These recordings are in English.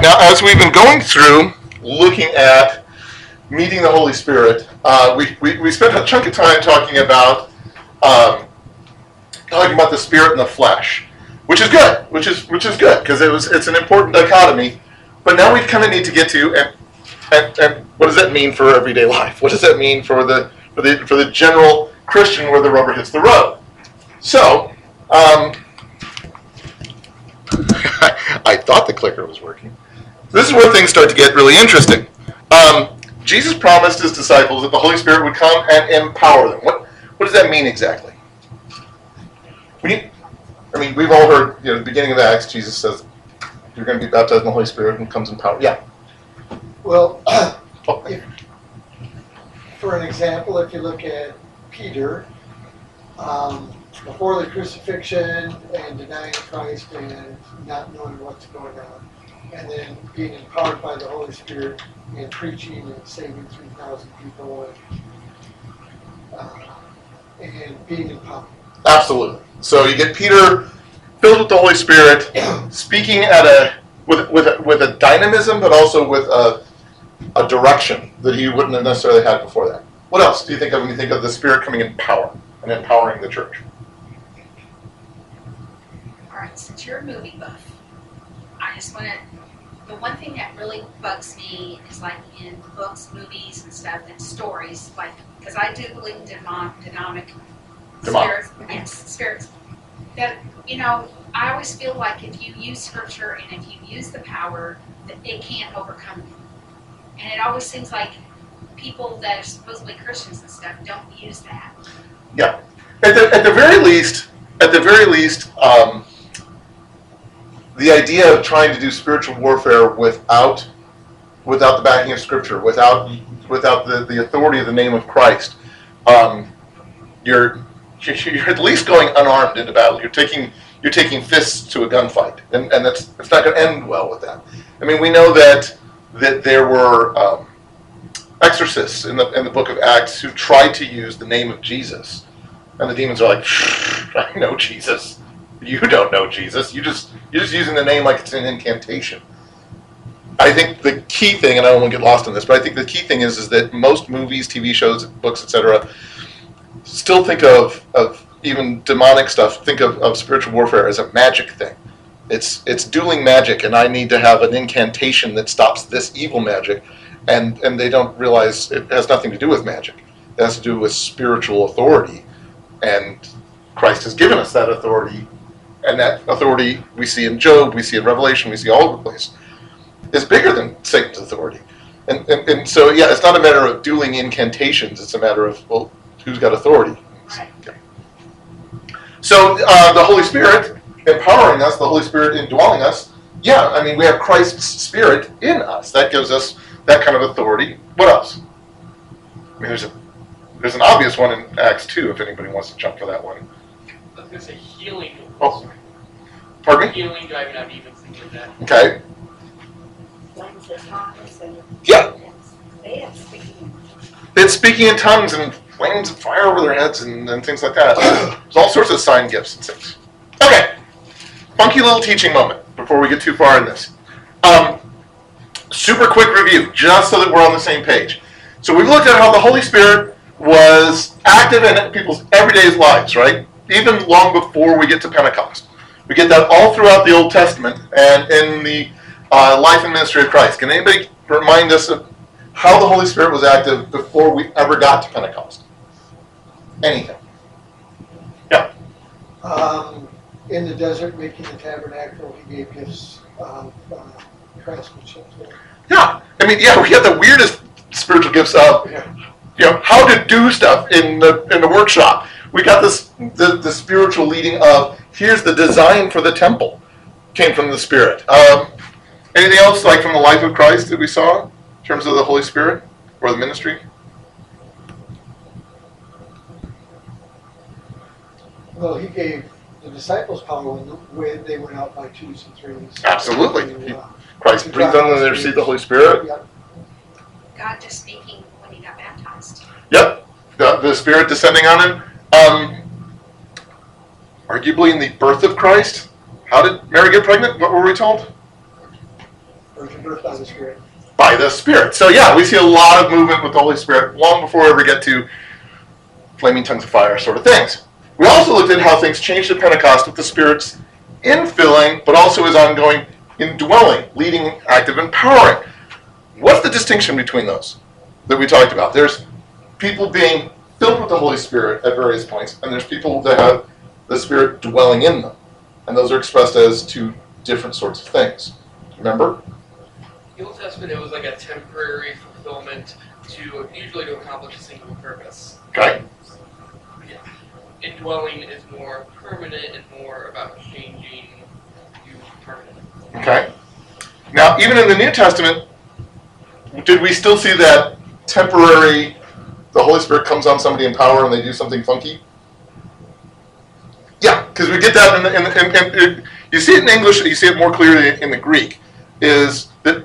right, now as we've been going through looking at meeting the Holy Spirit, uh, we, we, we spent a chunk of time talking about um, talking about the spirit and the flesh, which is good, which is which is good because it was it's an important dichotomy. But now we kind of need to get to and, and and what does that mean for everyday life? What does that mean for the for the for the general Christian where the rubber hits the road? So. Um, I thought the clicker was working. This is where things start to get really interesting. Um, Jesus promised his disciples that the Holy Spirit would come and empower them. What, what does that mean exactly? We, I mean, we've all heard, you know, the beginning of Acts, Jesus says, you're going to be baptized in the Holy Spirit and comes in power. Yeah. Well, Oh, if, for an example, if you look at Peter, um, before the crucifixion and denying Christ and not knowing what's going on, and then being empowered by the Holy Spirit and preaching and saving 3,000 people and, uh, and being empowered. Absolutely. So you get Peter filled with the Holy Spirit, speaking at a with with a, with a dynamism, but also with a a direction that he wouldn't have necessarily had before that. What else do you think of when you think of the Spirit coming in power and empowering the church? All right, since you're a movie buff, I just want to. The one thing that really bugs me is like in books, movies, and stuff, and stories, like because I do believe in demon, demonic Demon. spirits. Yes, spirits. That you know, I always feel like if you use scripture and if you use the power, that it can't overcome you. And it always seems like people that are supposedly Christians and stuff don't use that. Yeah. At the, at the very least, at the very least, um, the idea of trying to do spiritual warfare without without the backing of Scripture, without without the, the authority of the name of Christ, um, you're you're at least going unarmed into battle. You're taking you're taking fists to a gunfight, and, and that's it's not going to end well with that. I mean, we know that that there were um, exorcists in the in the book of Acts who tried to use the name of Jesus and the demons are like, I know Jesus. You don't know Jesus. You just you're just using the name like it's an incantation. I think the key thing, and I don't want to get lost in this, but I think the key thing is is that most movies, TV shows, books, etc., still think of of even demonic stuff, think of, of spiritual warfare as a magic thing. It's it's dueling magic, and I need to have an incantation that stops this evil magic, and and they don't realize it has nothing to do with magic. It has to do with spiritual authority and Christ has given us that authority, and that authority we see in Job, we see in Revelation, we see all over the place, is bigger than Satan's authority. And, and, and so, yeah, it's not a matter of dueling incantations, it's a matter of, well, who's got authority? Okay. So, uh, the Holy Spirit empowering us, the Holy Spirit indwelling us, yeah, I mean, we have Christ's Spirit in us. That gives us that kind of authority. What else? I mean, there's a there's an obvious one in Acts 2 if anybody wants to jump for that one. I was gonna say healing. Oh. Pardon me? Healing, driving out demons, things like that. Okay. Of tongues and. Yeah. They have speaking. It's speaking in tongues and flames of fire over their heads and, and things like that. There's all sorts of sign gifts and things. Okay. Funky little teaching moment before we get too far in this. Um, super quick review, just so that we're on the same page. So we've looked at how the Holy Spirit was active in people's everyday lives, right? Even long before we get to Pentecost. We get that all throughout the Old Testament and in the uh, life and ministry of Christ. Can anybody remind us of how the Holy Spirit was active before we ever got to Pentecost? Anything? Um, in the desert, making the tabernacle, he gave gifts of uh, craftsmanship. Yeah. I mean, yeah, we had the weirdest spiritual gifts of Yeah. you know how to do stuff in the in the workshop. We got this the, the spiritual leading of here's the design for the temple came from the Spirit. Um, anything else like from the life of Christ that we saw in terms of the Holy Spirit or the ministry? Well, he gave the disciples power when, when they went out by twos and threes. Absolutely. To, He- uh, Christ breathed on them and they received the Holy Spirit. yeah. God just speaking when he got baptized. Yep, the, the Spirit descending on him. Um, arguably in the birth of Christ, how did Mary get pregnant? What were we told? Virgin birth by the Spirit. by the Spirit. So yeah, we see a lot of movement with the Holy Spirit long before we ever get to flaming tongues of fire sort of things. We also looked at how things changed at Pentecost with the Spirit's infilling, but also his ongoing indwelling, leading, active, empowering. What's the distinction between those that we talked about? There's people being filled with the Holy Spirit at various points, and there's people that have the Spirit dwelling in them. And those are expressed as two different sorts of things. Remember? The Old Testament, it was like a temporary fulfillment to usually to accomplish a single purpose. Okay. Yeah. Indwelling is more permanent and more about changing you permanently. Okay. Now, even in the New Testament, did we still see that temporary? The Holy Spirit comes on somebody in power and they do something funky. Yeah, because we get that in the, in, in, in you see it in English, you see it more clearly in the Greek. Is that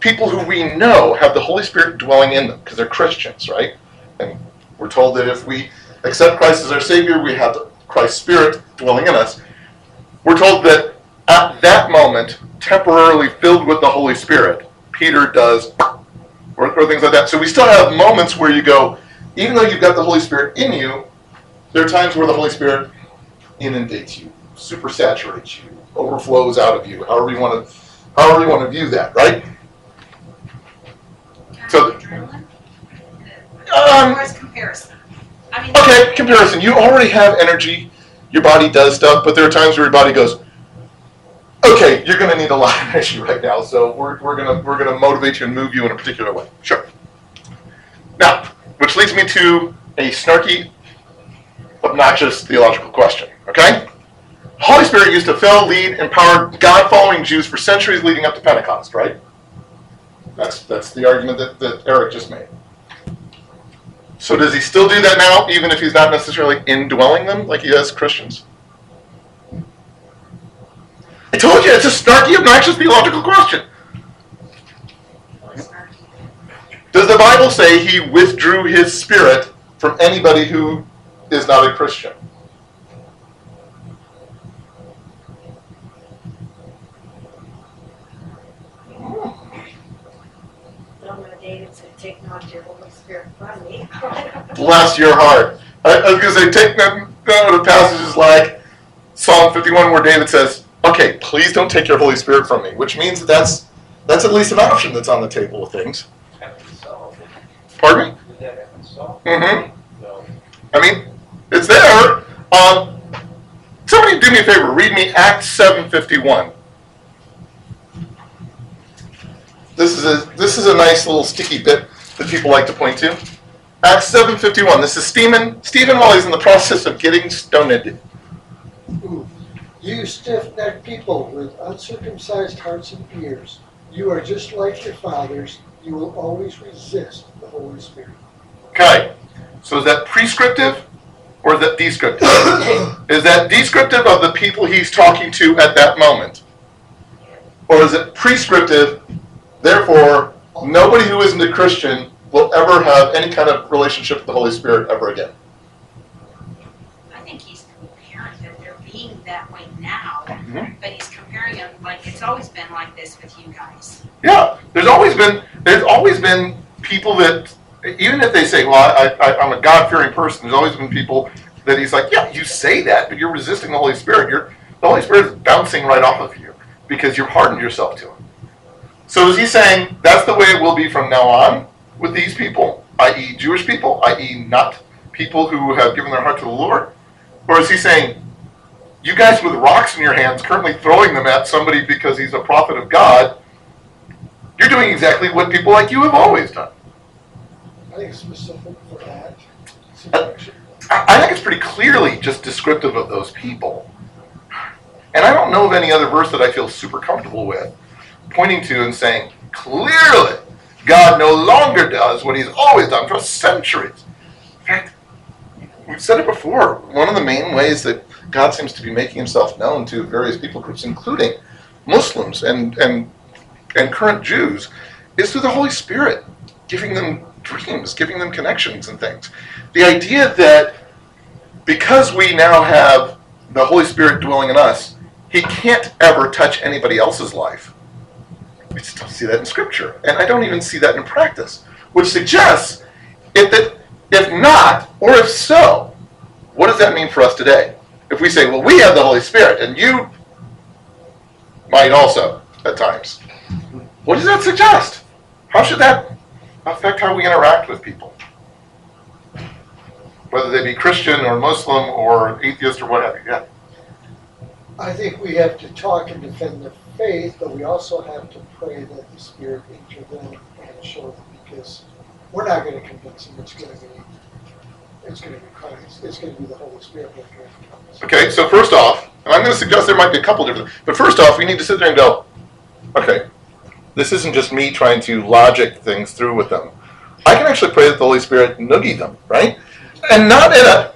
people who we know have the Holy Spirit dwelling in them because they're Christians, right? And we're told that if we accept Christ as our Savior, we have Christ's Spirit dwelling in us. We're told that at that moment, temporarily filled with the Holy Spirit, Peter does, or, or things like that. So we still have moments where you go, even though you've got the Holy Spirit in you, there are times where the Holy Spirit inundates you, supersaturates you, overflows out of you. However you want to, however you want to view that, right? So-? Um, comparison? I mean. Okay, comparison. You already have energy. Your body does stuff, but there are times where your body goes, okay, you're going to need a lot of energy right now, so we're, we're going to we're going to motivate you and move you in a particular way. Sure. Now, which leads me to a snarky, obnoxious theological question. Okay, Holy Spirit used to fill, lead, empower God-following Jews for centuries leading up to Pentecost. Right. That's that's the argument that, that Eric just made. So does he still do that now, even if he's not necessarily indwelling them like he does Christians? I told you, it's a snarky, obnoxious theological question. Does the Bible say he withdrew his spirit from anybody who is not a Christian? Don't know David said, take not your Holy Spirit from me. Bless your heart. I, I was going to say, take them down to passages like Psalm 51, where David says, "Okay, please don't take your Holy Spirit from me," which means that that's that's at least an option that's on the table of things. Pardon me? Mm-hmm. I mean, it's there. Um, somebody do me a favor. Read me Acts seven fifty one. This is a this is a nice little sticky bit that people like to point to. Acts seven fifty one. This is Stephen. Stephen while he's in the process of getting stoned. You stiff-necked people with uncircumcised hearts and ears, you are just like your fathers. You will always resist the Holy Spirit. Okay. So is that prescriptive or is that descriptive? is that descriptive of the people he's talking to at that moment? Or is it prescriptive, therefore, nobody who isn't a Christian will ever have any kind of relationship with the Holy Spirit ever again? I think he's comparing that they're being that way now, Mhm. but he's comparing them like it's always been like this with you guys. Yeah, there's always been there's always been people that even if they say, "Well, I, I, I'm a God-fearing person," there's always been people that he's like, "Yeah, you say that, but you're resisting the Holy Spirit. You're the Holy Spirit is bouncing right off of you because you've hardened yourself to Him." So is he saying that's the way it will be from now on with these people, i.e., Jewish people, i.e., not people who have given their heart to the Lord, or is he saying? You guys with rocks in your hands, currently throwing them at somebody because he's a prophet of God, you're doing exactly what people like you have always done. I think it's specific for that uh, situation. I I think it's pretty clearly just descriptive of those people. And I don't know of any other verse that I feel super comfortable with pointing to and saying, clearly, God no longer does what he's always done for centuries. In fact, we've said it before. One of the main ways that God seems to be making himself known to various people groups, including Muslims and, and, and current Jews, is through the Holy Spirit, giving them dreams, giving them connections and things. The idea that because we now have the Holy Spirit dwelling in us, he can't ever touch anybody else's life. I just don't see that in Scripture, and I don't even see that in practice, which suggests if that if not, or if so, what does that mean for us today? If we say, well, we have the Holy Spirit, and you might also at times, what does that suggest? How should that affect how we interact with people? Whether they be Christian or Muslim or atheist or whatever. Yeah. I think we have to talk and defend the faith, but we also have to pray that the Spirit intervene and show them, because we're not gonna convince them, it's gonna be, it's gonna be Christ, it's gonna be the Holy Spirit. Okay, so first off, and I'm going to suggest there might be a couple different, but first off, we need to sit there and go, okay, this isn't just me trying to logic things through with them. I can actually pray that the Holy Spirit noogie them, right? And not in a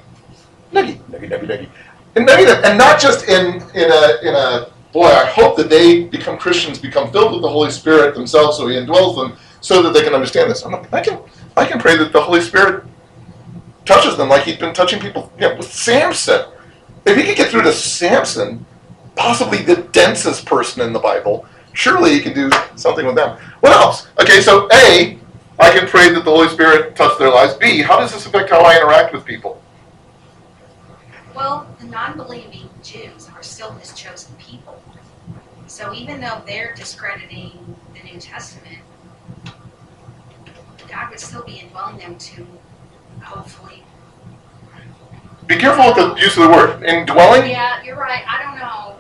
noogie, noogie, noogie, noogie, and noogie them, and not just in in a in a boy. I hope that they become Christians, become filled with the Holy Spirit themselves, so He indwells them, so that they can understand this. I'm like, I can I can pray that the Holy Spirit touches them like He's been touching people. Yeah, with Samson if he could get through to Samson, possibly the densest person in the Bible, surely he can do something with them. What else? Okay, so A, I can pray that the Holy Spirit touch their lives. B, how does this affect how I interact with people? Well, the non-believing Jews are still his chosen people. So even though they're discrediting the New Testament, God would still be indwelling them to hopefully. Be careful with the use of the word. Indwelling, Yeah, you're right. I don't know.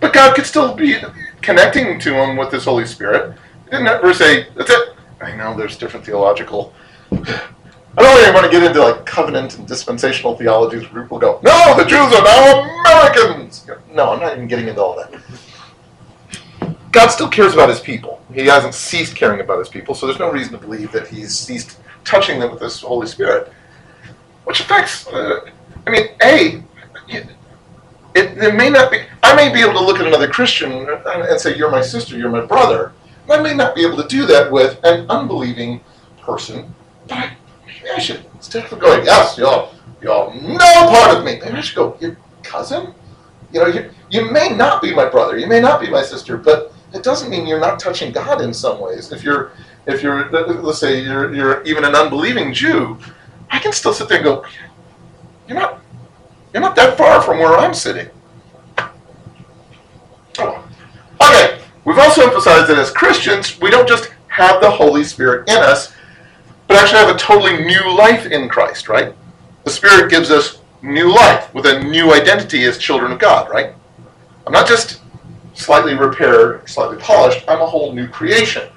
but God could still be connecting to them with His Holy Spirit. He didn't ever say, that's it. I know there's different theological. I don't really want to get into like covenant and dispensational theologies where people go, no, the Jews are now Americans. No, I'm not even getting into all that. God still cares about his people. He hasn't ceased caring about his people, so there's no reason to believe that he's ceased touching them with his Holy Spirit. Which affects, uh, I mean, A, it, it may not be, I may be able to look at another Christian and, say, you're my sister, you're my brother. I may not be able to do that with an unbelieving person, but maybe I should, instead of going, yes, y'all, y'all no part of me, maybe I should go, your cousin? You know, you, you may not be my brother, you may not be my sister, but it doesn't mean you're not touching God in some ways. If you're, if you're, let's say you're, you're even an unbelieving Jew, I can still sit there and go, you're not, you're not that far from where I'm sitting. Okay, we've also emphasized that as Christians, we don't just have the Holy Spirit in us, but actually have a totally new life in Christ, right? The Spirit gives us new life with a new identity as children of God, right? I'm not just slightly repaired, slightly polished, I'm a whole new creation.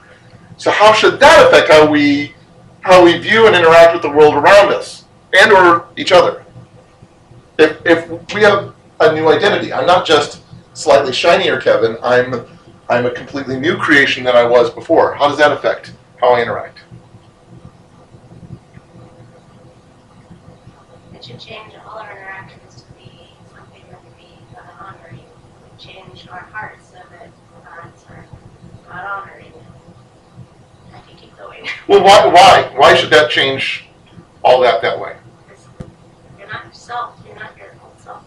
So how should that affect how we how we view and interact with the world around us and or each other? If if we have a new identity, I'm not just slightly shinier Kevin, I'm I'm a completely new creation than I was before. How does that affect how I interact? It should change all our interactions to be something that would be God honoring. Change our hearts so that God's are God honoring. I can keep going. Well, why why why should that change all that that way? You're not yourself, you're not your old self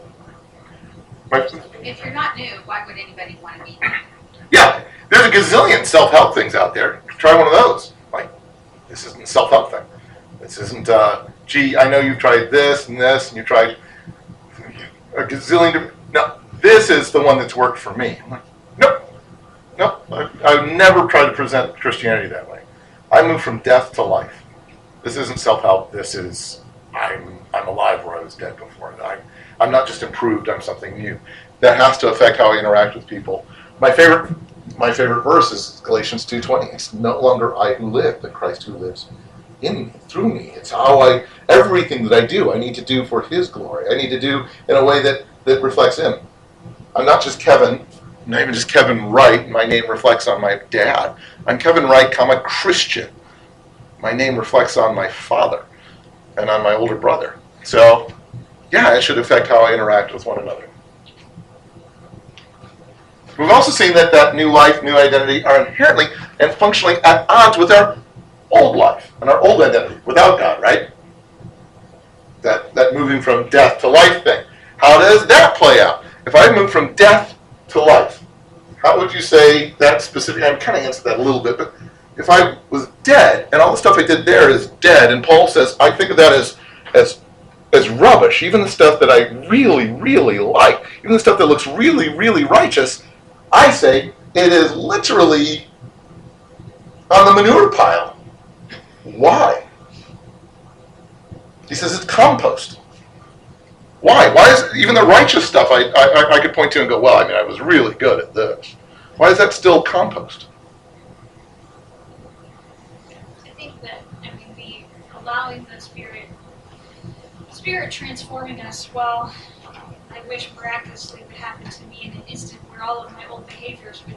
If you're not new, why would anybody want to be new? Yeah, there's a gazillion self-help things out there. Try one of those. Like, this isn't a self-help thing. This isn't, uh, gee, I know you've tried this and this, and you tried a gazillion different. No, this is the one that's worked for me. I'm like, nope, nope. I, I've never tried to present Christianity that way. I moved from death to life. This isn't self-help. This is I'm I'm alive where I was dead before. I'm I'm not just improved. I'm something new. That has to affect how I interact with people. My favorite my favorite verse is Galatians 2:20. It's no longer I who live, but Christ who lives in me, through me. It's how I everything that I do, I need to do for his glory. I need to do in a way that that reflects him. I'm not just Kevin, I'm not even just Kevin Wright. My name reflects on my dad. I'm Kevin Wright, I'm a Christian. My name reflects on my father and on my older brother. So, yeah, it should affect how I interact with one another. We've also seen that that new life, new identity are inherently and functionally at odds with our old life and our old identity without God, right? That that moving from death to life thing. How does that play out? If I move from death to life, how would you say that specific? I'm kind of answered that a little bit, but if I was dead and all the stuff I did there is dead, and Paul says I think of that as as as rubbish, even the stuff that I really, really like, even the stuff that looks really, really righteous, I say it is literally on the manure pile. Why? He says it's compost. Why? Why is even the righteous stuff I, I, I could point to and go, well, I mean, I was really good at this. Why is that still compost? I think that, I mean, the allowing the Spirit, Spirit transforming us, well, I wish miraculously it would happen to me in an instant where all of my old behaviors would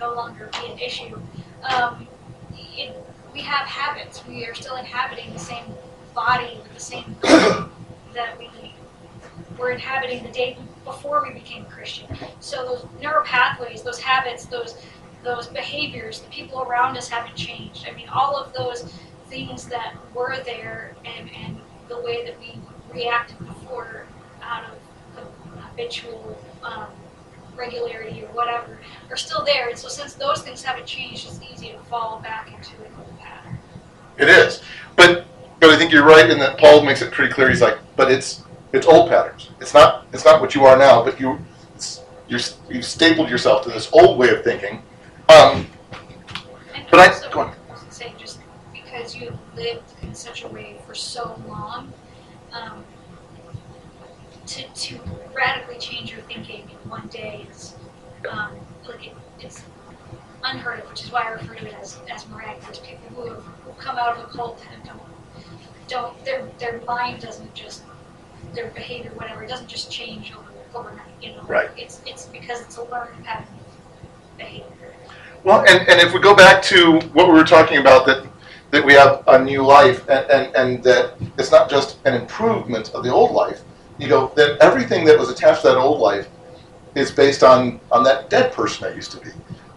no longer be an issue. Um, it, we have habits. We are still inhabiting the same body with the same that we were inhabiting the day before we became Christian. So those neural pathways, those habits, those those behaviors, the people around us haven't changed. I mean, all of those things that were there and, and the way that we reacted before out of the habitual um, regularity or whatever are still there. And so since those things haven't changed, it's easy to fall back into an old pattern. It is, but but I think you're right in that Paul makes it pretty clear. He's like, but it's it's old patterns. It's not it's not what you are now, but you you're you've stapled yourself to this old way of thinking. Um, But I- go on. Say, just because you lived in such a way for so long, um, to, to radically change your thinking in one day is, um, like it, it's unheard of, which is why I refer to it as, as miraculous. People who have who come out of a cult and don't, don't their their mind doesn't just their behavior, whatever, it doesn't just change over overnight. You know, Right. It's it's because it's a learned pattern of behavior. well, and, and if we go back to what we were talking about, that that we have a new life, and, and, and that it's not just an improvement of the old life. You go that everything that was attached to that old life is based on on that dead person I used to be.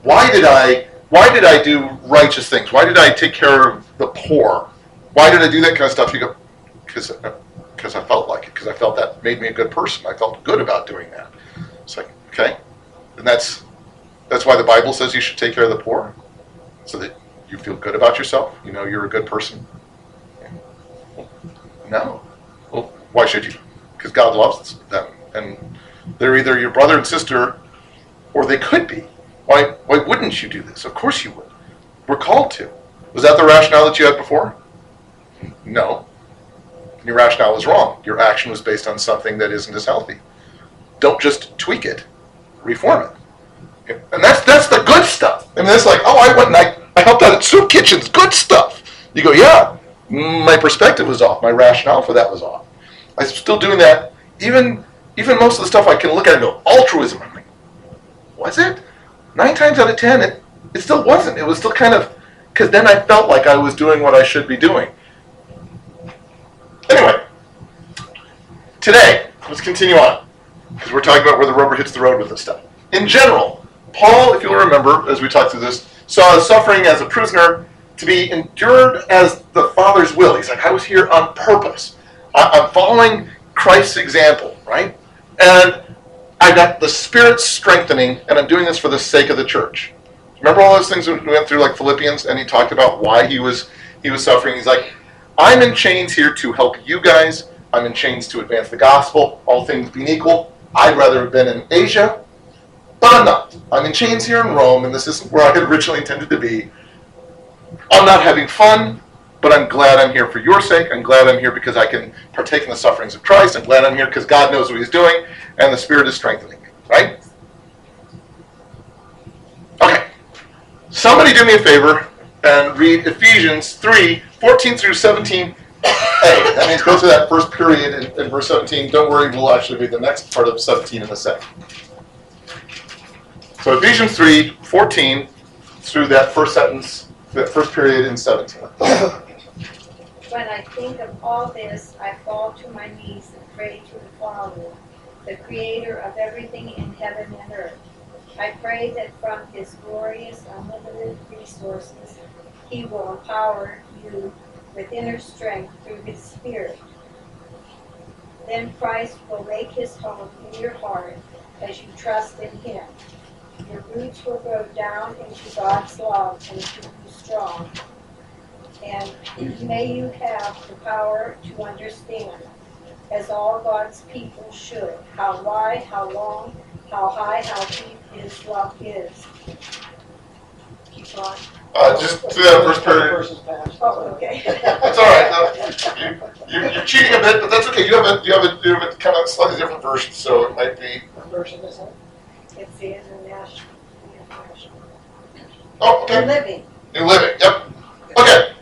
Why did I why did I do righteous things? Why did I take care of the poor? Why did I do that kind of stuff? You go because because uh, I felt like it because I felt that made me a good person. I felt good about doing that. It's like okay, and that's that's why the Bible says you should take care of the poor, so that you feel good about yourself. You know you're a good person. No, well, why should you? Because God loves them, and they're either your brother and sister, or they could be. Why? Why wouldn't you do this? Of course you would. We're called to. Was that the rationale that you had before? No. Your rationale was wrong. Your action was based on something that isn't as healthy. Don't just tweak it, reform it. And that's that's the good stuff. I mean, it's like, oh, I I, I helped out at soup kitchens, good stuff. You go, yeah, my perspective was off. My rationale for that was off. I'm still doing that. Even even most of the stuff I can look at and go, altruism. I'm like, was it? Nine times out of ten, it, it still wasn't. It was still kind of, because then I felt like I was doing what I should be doing. Anyway, today, let's continue on, because we're talking about where the rubber hits the road with this stuff. In general, Paul, if you'll remember, as we talked through this, saw suffering as a prisoner to be endured as the Father's will. He's like, I was here on purpose. I'm following Christ's example, right? And I got the Spirit strengthening, and I'm doing this for the sake of the church. Remember all those things we went through, like Philippians, and he talked about why he was he was suffering. He's like, I'm in chains here to help you guys. I'm in chains to advance the gospel. All things being equal, I'd rather have been in Asia, but I'm not. I'm in chains here in Rome, and this isn't where I had originally intended to be. I'm not having fun, but I'm glad I'm here for your sake. I'm glad I'm here because I can partake in the sufferings of Christ. I'm glad I'm here because God knows what He's doing, and the Spirit is strengthening me. Right? Okay. Somebody do me a favor and read Ephesians 3 14 through 17. Hey, that means go through that first period in, in verse 17. Don't worry, we'll actually read the next part of 17 in a second. So Ephesians 3 14 through that first sentence, that first period in 17. When I think of all this, I fall to my knees and pray to the Father, the creator of everything in heaven and earth. I pray that from his glorious, unlimited resources, he will empower you with inner strength through his Spirit. Then Christ will make his home in your heart as you trust in him. Your roots will grow down into God's love and keep you strong. And may you have the power to understand, as all God's people should, how wide, how long, how high, how deep His love is. Keep on. Uh, just through that first period. Verses past. Oh, okay. That's all right. No, You're, you're cheating a bit, but that's okay. You have a you have a, you have a kind of slightly different version, so it might be. What version is that? It's the international. International. Oh, The okay. living. New Living. Yep. Okay.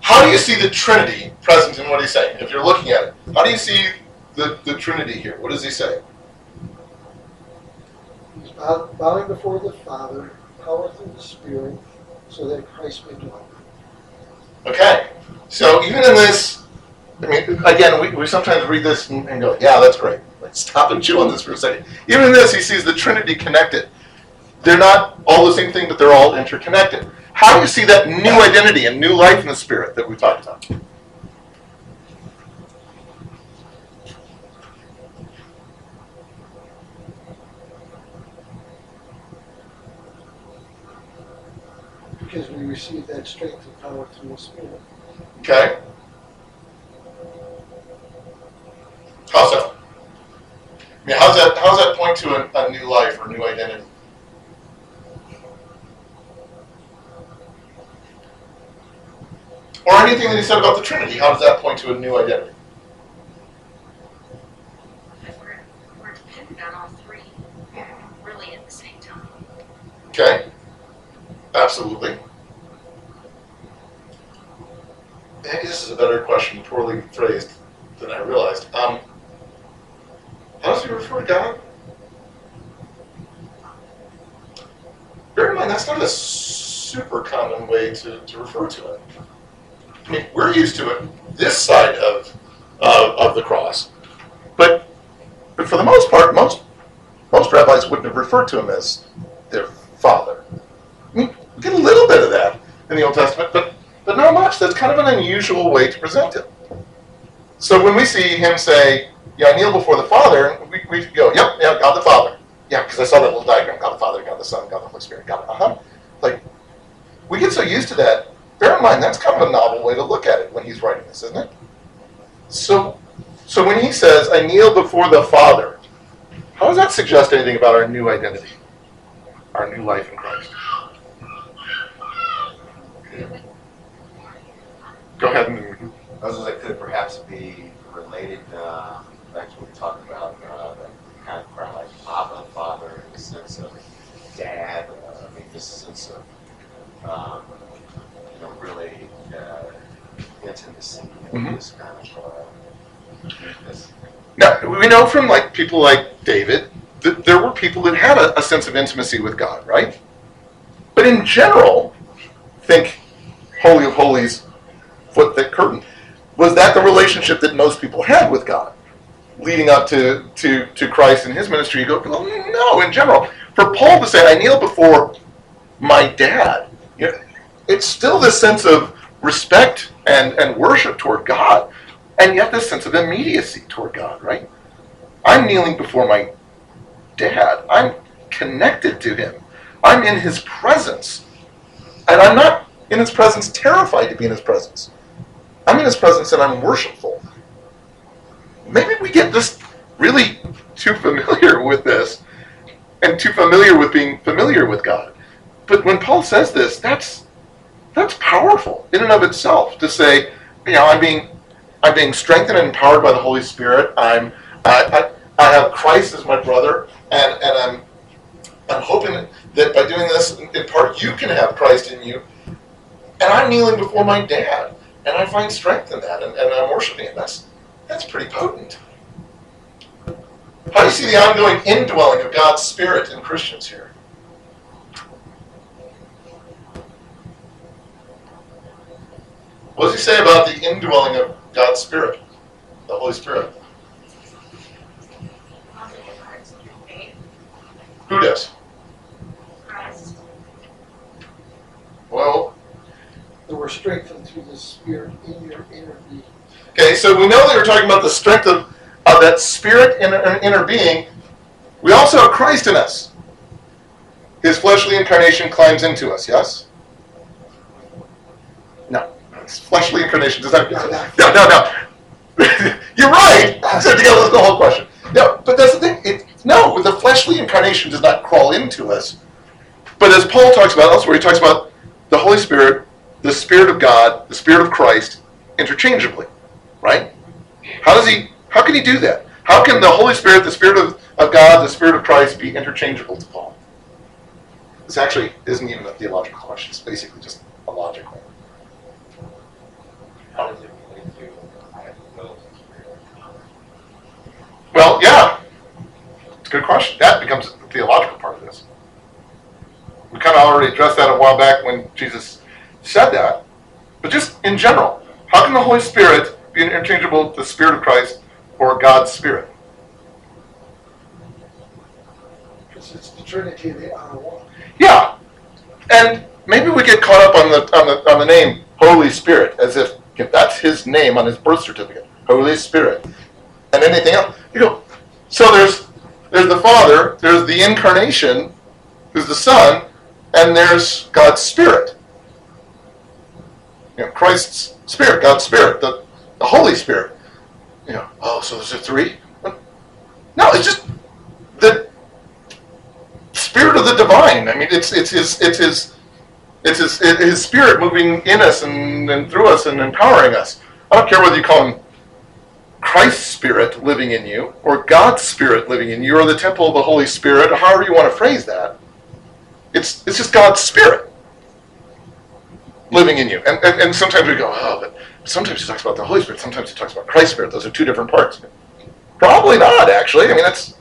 How do you see the Trinity present in what he's saying? If you're looking at it, how do you see the, the Trinity here? What does he say? He's bow- bowing before the Father, power through the Spirit, so that Christ may dwell. Okay. So even in this, I mean, again, we, we sometimes read this and, and go, yeah, that's great. Stop and chew on this for a second. Even in this, he sees the Trinity connected. They're not all the same thing, but they're all interconnected. How do you see that new identity and new life in the Spirit that we talked about? Because we receive that strength and power through the Spirit. Okay. How so? I mean, how's that? How's that point to a, a new life or new identity? Or anything that he said about the Trinity? How does that point to a new identity? We're, we're dependent on all three, really at the same time. Okay. Absolutely. Maybe this is a better question, poorly phrased than I realized. Um, how does he refer to God? Bear in mind, that's not a super common way to, to refer to it. I mean, we're used to it this side of, of, of the cross. But, but for the most part, most, most rabbis wouldn't have referred to him as their father. I mean, we get a little bit of that in the Old Testament, but, but not much. That's kind of an unusual way to present it. So when we see him say, Yeah, I kneel before the Father, we, we go, Yep, yeah, God the Father. Yeah, because I saw that little diagram God the Father, God the Son, God the Holy Spirit, God, uh huh. Like, we get so used to that. Bear in mind, that's kind of a novel way to look at it when he's writing this, isn't it? So, so when he says, I kneel before the Father, how does that suggest anything about our new identity, our new life in Christ? Go ahead and I was could it perhaps be related, uh, back to what we talked about, uh, that kind of kind like Abba, Father, in the sense of dad, uh, I mean, this sense of, um, you know, really, uh, intimacy, Mhm. and this kind of, uh, this, Now, we know from like people like David that there were people that had a, a sense of intimacy with God, right? But in general, think Holy of Holies, foot thick curtain. Was that the relationship that most people had with God? Leading up to, to, to Christ and his ministry, you go, well, no, in general. For Paul to say, I kneel before my dad, you know, it's still this sense of respect and, and worship toward God and yet this sense of immediacy toward God, right? I'm kneeling before my dad. I'm connected to him. I'm in his presence. And I'm not in his presence terrified to be in his presence. I'm in his presence and I'm worshipful. Maybe we get just really too familiar with this and too familiar with being familiar with God. But when Paul says this, that's that's powerful in and of itself to say, you know, I'm being I'm being strengthened and empowered by the Holy Spirit. I'm I, I, I have Christ as my brother, and, and I'm I'm hoping that by doing this, in part, you can have Christ in you. And I'm kneeling before my dad, and I find strength in that, and, and I'm worshiping Him. That's that's pretty potent. How do you see the ongoing indwelling of God's Spirit in Christians here? What does he say about the indwelling of God's Spirit, the Holy Spirit? Who does? Well, That we're strengthened through the Spirit in your inner being. Okay, so we know that we're talking about the strength of, of that spirit in an inner being. We also have Christ in us. His fleshly incarnation climbs into us, yes? No. Fleshly incarnation does not. No, no. No, no, no. You're right. So together, that's the whole question. No, but that's the thing. It, no, the fleshly incarnation does not crawl into us. But as Paul talks about elsewhere, he talks about the Holy Spirit, the Spirit of God, the Spirit of Christ, interchangeably, right? How does he? How can he do that? How can the Holy Spirit, the Spirit of, of God, the Spirit of Christ be interchangeable to Paul? This actually isn't even a theological question. It's basically just a logical. one. How does it relate to I have the will of the Spirit? Well, yeah. It's a good question. That becomes the theological part of this. We kind of already addressed that a while back when Jesus said that. But just in general, how can the Holy Spirit be interchangeable with the Spirit of Christ or God's Spirit? Because it's the Trinity, they are one. Yeah. And maybe we get caught up on the on the on the name Holy Spirit as if if that's his name on his birth certificate. Holy Spirit. And anything else. You go, so there's there's the Father, there's the incarnation, there's the Son, and there's God's Spirit. You know, Christ's Spirit, God's Spirit, the, the Holy Spirit. You know, oh, so there's a three? No, it's just the Spirit of the Divine. I mean, it's it's his it's his it's his his Spirit moving in us and, and through us and empowering us. I don't care whether you call him Christ's Spirit living in you, or God's Spirit living in you, or the temple of the Holy Spirit, however you want to phrase that. It's it's just God's Spirit living in you. And, and, and sometimes we go, oh, but sometimes he talks about the Holy Spirit, sometimes he talks about Christ's Spirit. Those are two different parts. Probably not, actually. I mean, that's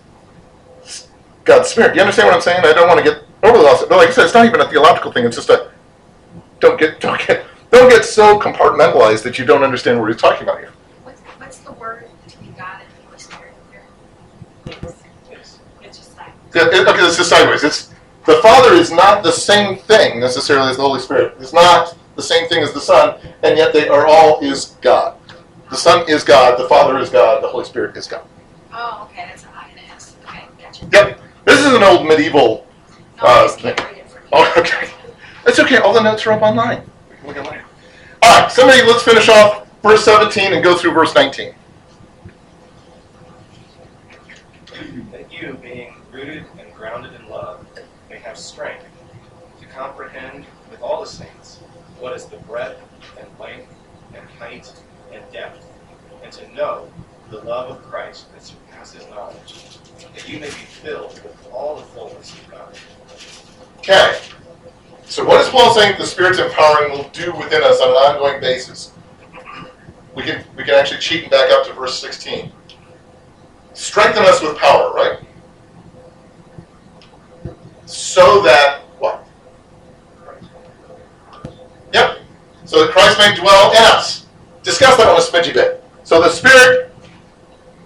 God's Spirit. You understand what I'm saying? I don't want to get over the loss. But like I said, it's not even a theological thing. It's just a don't get don't get don't get so compartmentalized that you don't understand what he's talking about here. What's, what's the word between God and the Holy Spirit here? It's, It's just that. Yeah, it- okay, it's just sideways. It's the Father is not the same thing necessarily as the Holy Spirit. It's not the same thing as the Son, and yet they are all is God. The Son is God, the Father is God, the Holy Spirit is God. Oh, okay, that's an I and an S. Okay, gotcha. Yep. This is an old medieval. No, Uh, just can't read it from here. Oh, okay. That's okay. All the notes are up online. We can look at later. All right, somebody, let's finish off verse 17 and go through verse 19. that you, being rooted and grounded in love, may have strength to comprehend with all the saints what is the breadth and length and height and depth, and to know the love of Christ that surpasses knowledge, that you may be filled with all the fullness of God. Okay. So what is Paul saying the Spirit's empowering will do within us on an ongoing basis? We can we can actually cheat and back up to verse 16. Strengthen us with power, right? So that what? Yep. So that Christ may dwell in us. Discuss that one a smidgy bit. So the Spirit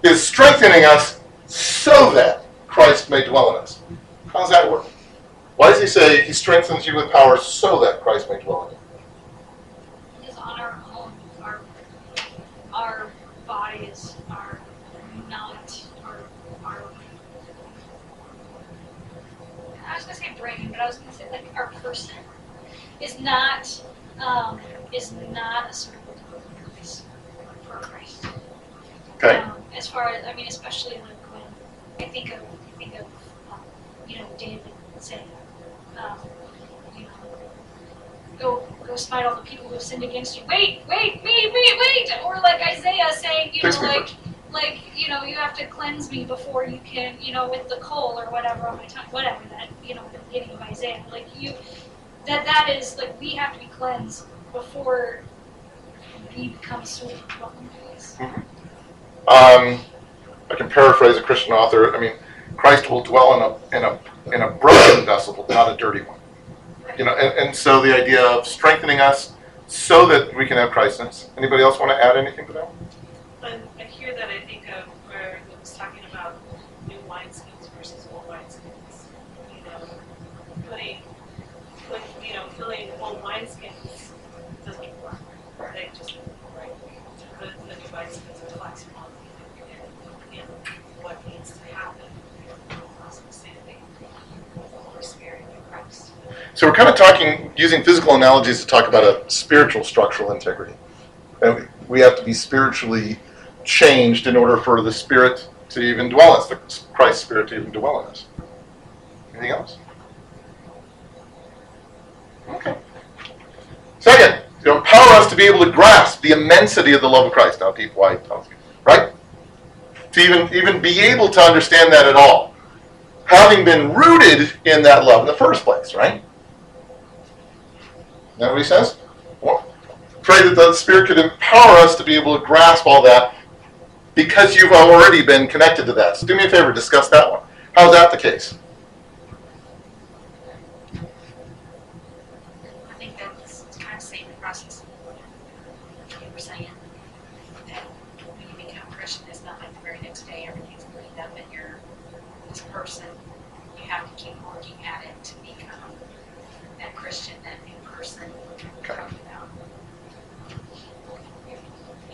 is strengthening us so that Christ may dwell in us. How does that work? Why does he say he strengthens you with power so that Christ may dwell in you? Because on our own, our our bodies are not our our. I was gonna say brain, but I was gonna say like our person is not um, is not a suitable purpose for Christ. Okay. Um, as far as I mean, especially like when I think of I think of um, you know David saying, um, you know, go go smite all the people who have sinned against you. Wait, wait, wait, wait, wait, or like Isaiah saying, you know, like first. like you know you have to cleanse me before you can you know with the coal or whatever on my tongue, whatever that you know the beginning of Isaiah. Like you, that that is like we have to be cleansed before we become sort of welcome to us. Um, I can paraphrase a Christian author. I mean, Christ will dwell in a in a in a broken vessel, but not a dirty one. You know, and, and so the idea of strengthening us so that we can have Christ in us. Anybody else want to add anything to that? When I hear that, I think of where it was talking about new wineskins versus old wineskins. You know, putting, put, you know, filling old wineskins doesn't work. They just, right, to put the new wineskins of flexibility and, and what needs to happen. So we're kind of talking, using physical analogies to talk about a spiritual structural integrity. And we- have to be spiritually changed in order for the Spirit to even dwell in us, the Christ Spirit to even dwell in us. Anything else? Okay. Second, to empower us to be able to grasp the immensity of the love of Christ. Now, deep, wide, right? To even even be able to understand that at all, having been rooted in that love in the first place, right? That what he says? Well, pray that the Spirit could empower us to be able to grasp all that because you've already been connected to that. So do me a favor, discuss that one. How's that the case? I think that's kind of same process. You were saying that when you become a Christian, it's not like the very next day everything's cleaned up and you're this person. You have to keep working at it to become that Christian, that new person you're talking about.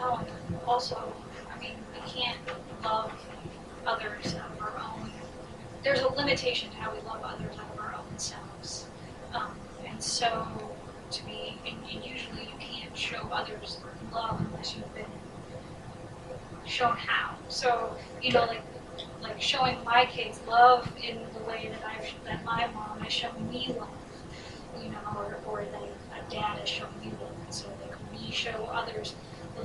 Um, also, I mean, we can't love others out of our own. There's a limitation to how we love others out of our own selves. Um, and so, to be, and, and usually you can't show others love unless you've been shown how. So, you know, like, like showing my kids love in the way that I've, that my mom has shown me love, you know, or, or that a dad has shown me love. And so, like, we show others the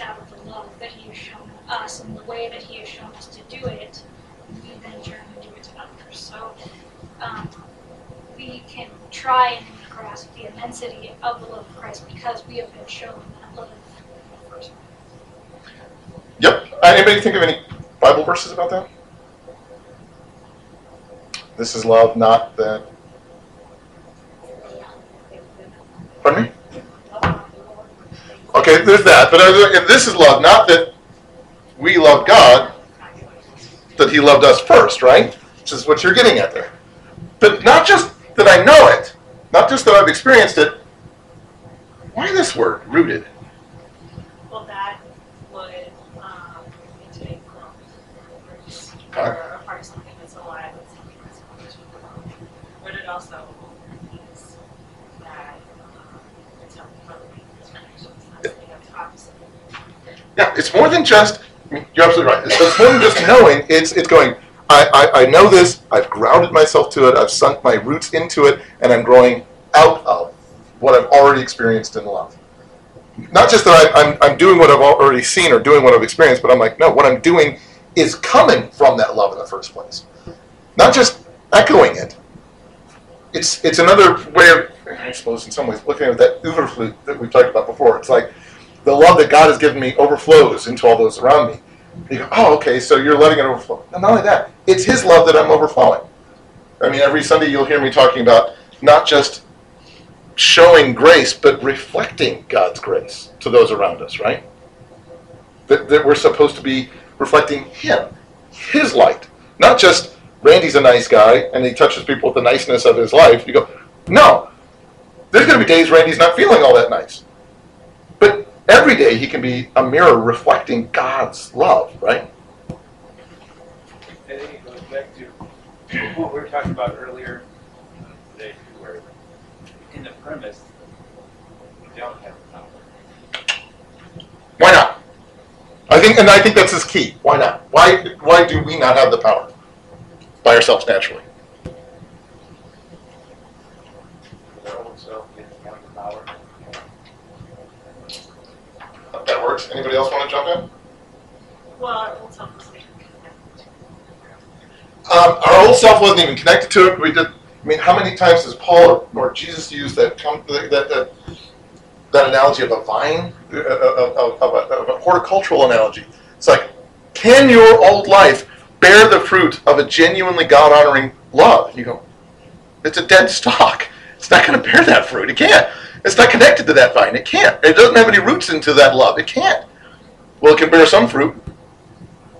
out of the love that He has shown us and the way that He has shown us to do it, we then turn and do it to others. So um, we can try and grasp the immensity of the love of Christ because we have been shown that love in the first place. Yep. Uh, Anybody think of any Bible verses about that? This is love, not that. Pardon me? Okay, there's that. But if this is love, not that we love God, that He loved us first, right? Which is what you're getting at there. But not just that I know it, not just that I've experienced it. Why this word, rooted? Well, that would, um, growth, Okay. or a part of something that's alive, and something that's going to grow. But it also means that, um, it's helping other people's connections, not something that's opposite. Yeah, it's more than just. You're absolutely right. It's, more than just knowing. It's it's going. I, I, I know this. I've grounded myself to it. I've sunk my roots into it, and I'm growing out of what I've already experienced in love. Not just that I, I'm I'm doing what I've already seen or doing what I've experienced, but I'm like, no, what I'm doing is coming from that love in the first place. Not just echoing it. It's it's another way of, I suppose, in some ways, looking at that overflow that we talked about before. It's like the love that God has given me overflows into all those around me. You go, oh, okay, so you're letting it overflow. And not only that, it's His love that I'm overflowing. I mean, every Sunday you'll hear me talking about not just showing grace, but reflecting God's grace to those around us, right? That, that we're supposed to be reflecting Him, His light. Not just Randy's a nice guy and he touches people with the niceness of his life. You go, no, there's going to be days Randy's not feeling all that nice. Every day he can be a mirror reflecting God's love, right? I think it goes back to what we were talking about earlier uh, today, where in the premise, we don't have power. Why not? I think, and I think that's his key. Why not? Why, why do we not have the power by ourselves naturally? Their own self gets more power. That works. Anybody else want to jump in? Well, our old self was Um, our old self wasn't even connected to it. We did. I mean, how many times does Paul or, or Jesus use that, com- that, that that analogy of a vine, uh, of, of, of, a, of a horticultural analogy? It's like, can your old life bear the fruit of a genuinely God honoring love? You go, it's a dead stalk. It's not going to bear that fruit. It can't. It's not connected to that vine. It can't. It doesn't have any roots into that love. It can't. Well, it can bear some fruit.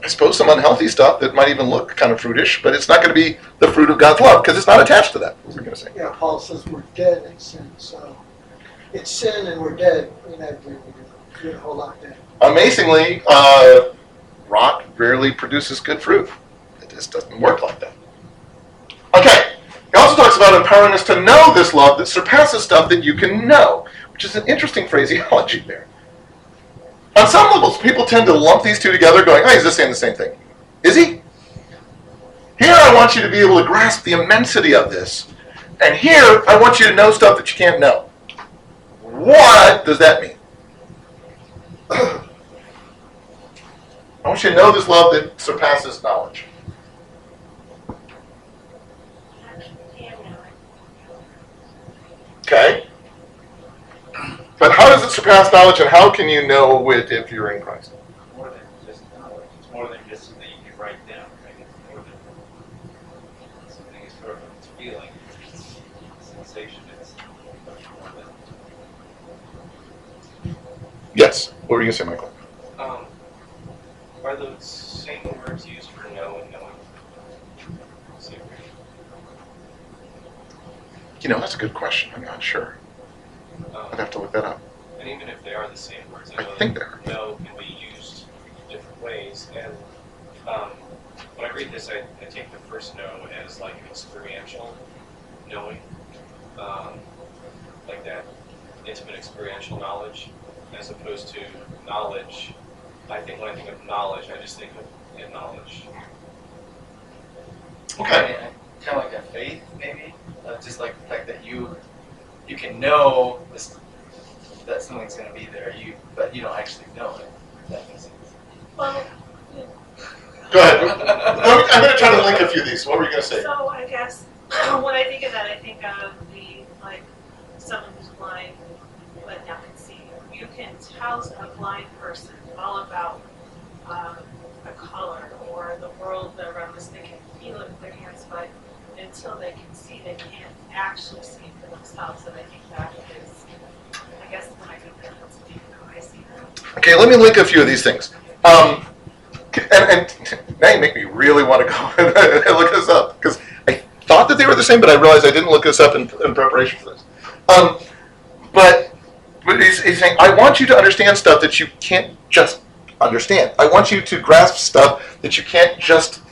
I suppose some unhealthy stuff that might even look kind of fruitish, but it's not going to be the fruit of God's love because it's not attached to that. Were going to say? Yeah, Paul says we're dead in sin, so it's sin and we're dead. We're not doing a whole lot dead. Amazingly, uh, rock rarely produces good fruit. It just doesn't work like that. Okay, About empowering us to know this love that surpasses stuff that you can know, which is an interesting phraseology there. On some levels, people tend to lump these two together, going, oh, he's just saying the same thing. Is he? Here, I want you to be able to grasp the immensity of this. And here, I want you to know stuff that you can't know. What does that mean? I want you to know this love that surpasses knowledge. Can know it. Okay? But how does it surpass knowledge, and how can you know it if you're in Christ? More than just knowledge. It's more than just something you can write down, right? It's more than something sort of it's feeling, it's sensation, it's much more than. Yes. What were you going to say, Michael? Um, are those same words used for know and knowing? Same word. You know, that's a good question. I'm not sure. Um, I'd have to look that up. And even if they are the same words, I I know think they are. No can be used in different ways. And um, when I read this, I, I take the first know as like experiential knowing, um, like that intimate experiential knowledge, as opposed to knowledge. I think when I think of knowledge, I just think of in knowledge. Okay. Kind of like a faith, maybe, uh, just like the fact that you you can know this, that something's going to be there, you but you don't actually know it. That makes sense. Well, Go ahead. Let I'm going to try to link a few of these. What were you going to say? so I guess when I think of that, I think of the like someone who's blind but now can see. You can tell a blind person all about um, a color or the world around us. They can feel it with their hands, but until they can see, they can't actually see for themselves. And I think that is, I guess when I think that, how I see. Okay, let me link a few of these things. Um, and, and now you make me really want to go and look this up because I thought that they were the same, but I realized I didn't look this up in, in preparation for this. Um, but but he's, he's saying, I want you to understand stuff that you can't just understand. I want you to grasp stuff that you can't just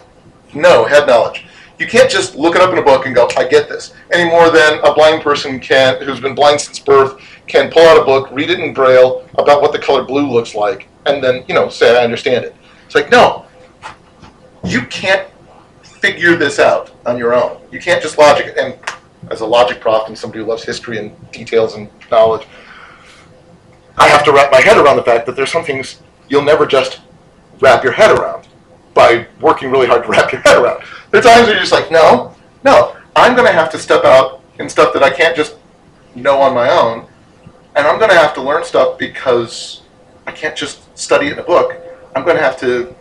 know, head knowledge. You can't just look it up in a book and go, I get this, any more than a blind person can, who's been blind since birth, can pull out a book, read it in Braille about what the color blue looks like, and then, you know, say, I understand it. It's like, no, you can't figure this out on your own. You can't just logic it. And as a logic prof and somebody who loves history and details and knowledge, I have to wrap my head around the fact that there's some things you'll never just wrap your head around by working really hard to wrap your head around. There are times where you're just like, no, no, I'm going to have to step out in stuff that I can't just know on my own, and I'm going to have to learn stuff because I can't just study in a book. I'm going to have to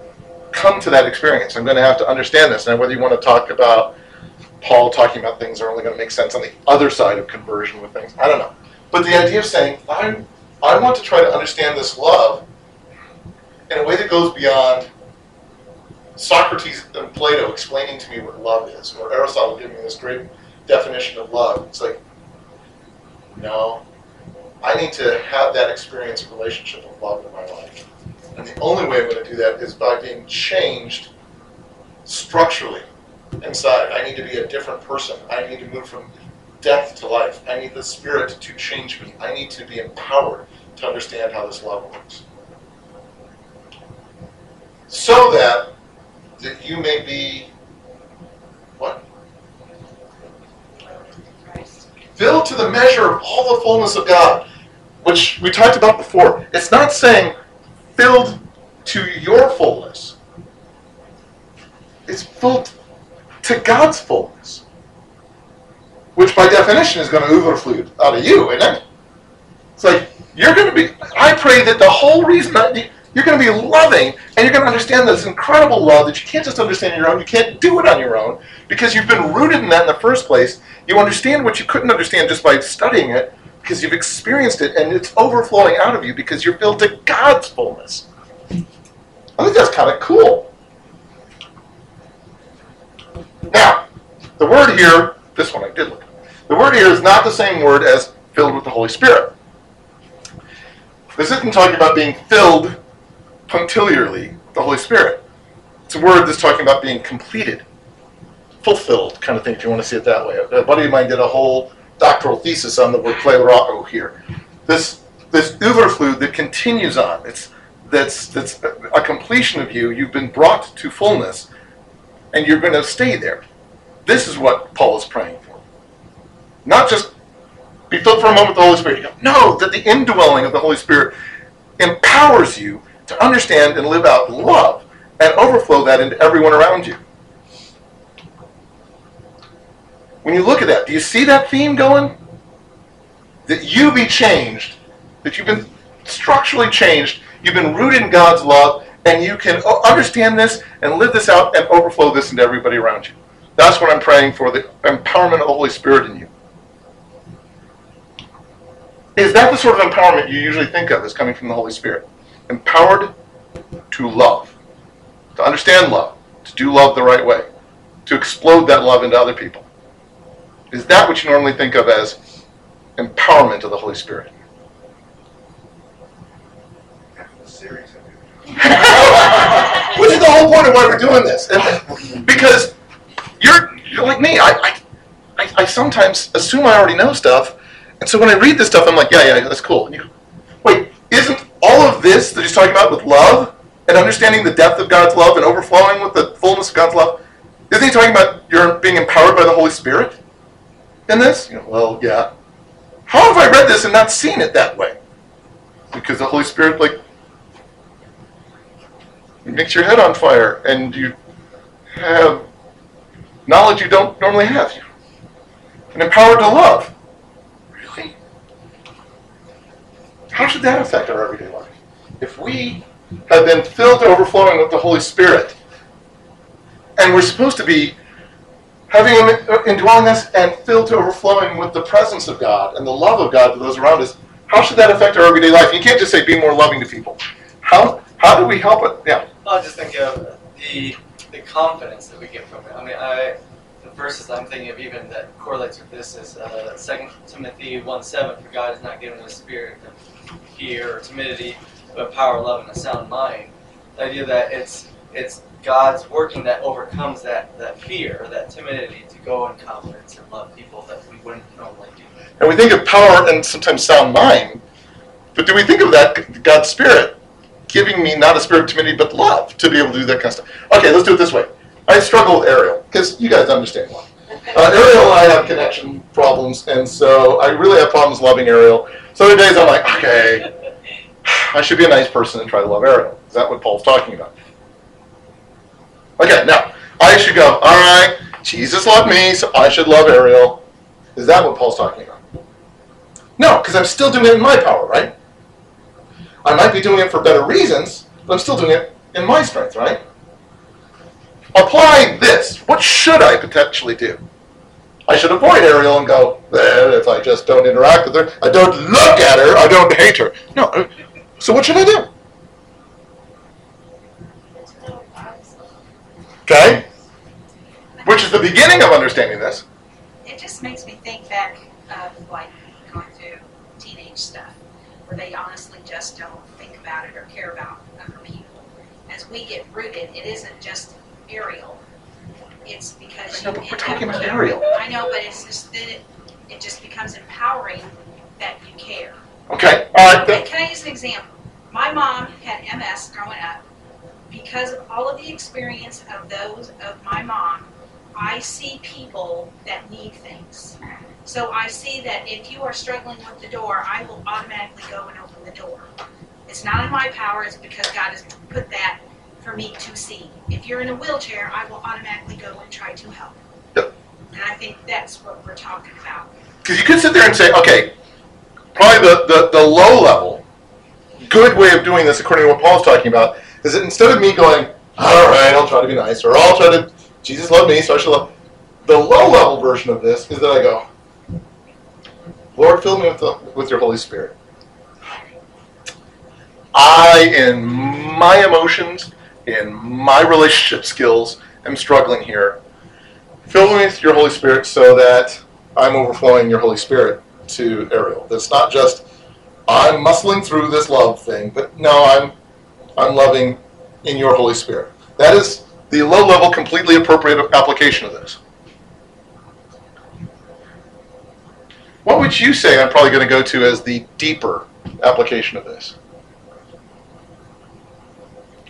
come to that experience. I'm going to have to understand this. And whether you want to talk about Paul talking about things are only going to make sense on the other side of conversion with things, I don't know. But the idea of saying, I, I want to try to understand this love in a way that goes beyond Socrates and Plato explaining to me what love is, or Aristotle giving me this great definition of love. It's like, no, I need to have that experience of relationship of love in my life. And the only way I'm going to do that is by being changed structurally inside. I need to be a different person. I need to move from death to life. I need the Spirit to change me. I need to be empowered to understand how this love works. So that that you may be what? Filled to the measure of all the fullness of God, which we talked about before. It's not saying filled to your fullness. It's filled to God's fullness. Which by definition is going to overflow out of you, isn't it? It's like you're going to be I pray that the whole reason that you're going to be loving and you're going to understand this incredible love that you can't just understand on your own. You can't do it on your own because you've been rooted in that in the first place. You understand what you couldn't understand just by studying it because you've experienced it and it's overflowing out of you because you're filled to God's fullness. I think that's kind of cool. Now, the word here, this one I did look. At. The word here is not the same word as filled with the Holy Spirit. This isn't talking about being filled punctiliarly the Holy Spirit. It's a word that's talking about being completed. fulfilled kind of thing, if you want to see it that way. A buddy of mine did a whole doctoral thesis on the word plerao here. This this overflow that continues on. It's that's that's a completion of you. You've been brought to fullness, and you're going to stay there. This is what Paul is praying for. Not just be filled for a moment with the Holy Spirit. No, that the indwelling of the Holy Spirit empowers you to understand and live out love and overflow that into everyone around you. When you look at that, do you see that theme going? That you be changed, that you've been structurally changed, you've been rooted in God's love, and you can understand this and live this out and overflow this into everybody around you. That's what I'm praying for the empowerment of the Holy Spirit in you. Is that the sort of empowerment you usually think of as coming from the Holy Spirit? Empowered to love, to understand love, to do love the right way, to explode that love into other people. Is that what you normally think of as empowerment of the Holy Spirit? Which is the whole point of why we're doing this. Because you're, you're like me. I, I, I sometimes assume I already know stuff. And so when I read this stuff, I'm like, yeah, yeah, that's cool. And you, wait, isn't all of this that he's talking about with love and understanding the depth of God's love and overflowing with the fullness of God's love? Isn't he talking about you're being empowered by the Holy Spirit in this? You know, well, yeah. How have I read this and not seen it that way? Because the Holy Spirit, like, makes your head on fire and you have knowledge you don't normally have. And empowered to love. Really? How should that affect our everyday life? If we have been filled to overflowing with the Holy Spirit, and we're supposed to be having Him indwelling us and filled to overflowing with the presence of God and the love of God to those around us, how should that affect our everyday life? You can't just say be more loving to people. How how do we help it? Yeah. I just think of the the confidence that we get from it. I mean, I the verses I'm thinking of even that correlates with this is uh, 2 Timothy 1 7. For God has not given us spirit of fear or timidity, but power, love, and a sound mind. The idea that it's it's God's working that overcomes that, that fear, that timidity to go in confidence and love people that we wouldn't normally do. And we think of power and sometimes sound mind, but do we think of that God's Spirit giving me not a spirit of timidity but love to be able to do that kind of stuff? Okay, let's do it this way. I struggle with Ariel because you guys understand why. Uh, Ariel and I have connection problems, and so I really have problems loving Ariel. So are days I'm like, okay, I should be a nice person and try to love Ariel. Is that what Paul's talking about? Okay, now I should go. All right, Jesus loved me, so I should love Ariel. Is that what Paul's talking about? No, because I'm still doing it in my power, right? I might be doing it for better reasons, but I'm still doing it in my strength, right? Apply this. What should I potentially do? I should avoid Ariel and go, well, if I just don't interact with her, I don't look at her, I don't hate her. No. uh, So what should I do? Okay? Which is the beginning of understanding this. It just makes me think back of like going through teenage stuff where they honestly just don't think about it or care about other people. As we get rooted, it isn't just Ariel. It's because know, you but we're end talking up- about Ariel. I know, but it's just that it, it just becomes empowering that you care. Okay, all right. Then- can I use an example? My mom had MS growing up. Because of all of the experience of those of my mom, I see people that need things. So I see that if you are struggling with the door, I will automatically go and open the door. It's not in my power, it's because God has put that for me to see. If you're in a wheelchair, I will automatically go and try to help. Yep. And I think that's what we're talking about. Because you could sit there and say, okay, probably the, the, the low level, good way of doing this, according to what Paul's talking about, is that instead of me going, all right, I'll try to be nice, or I'll try to, Jesus loved me, so I should love. The low level version of this is that I go, Lord, fill me with, the, with your Holy Spirit. I, in my emotions, in my relationship skills am struggling here. Fill me with your Holy Spirit so that I'm overflowing your Holy Spirit to Ariel. That's not just I'm muscling through this love thing, but no, I'm I'm loving in your Holy Spirit. That is the low level, completely appropriate application of this. What would you say I'm probably going to go to as the deeper application of this?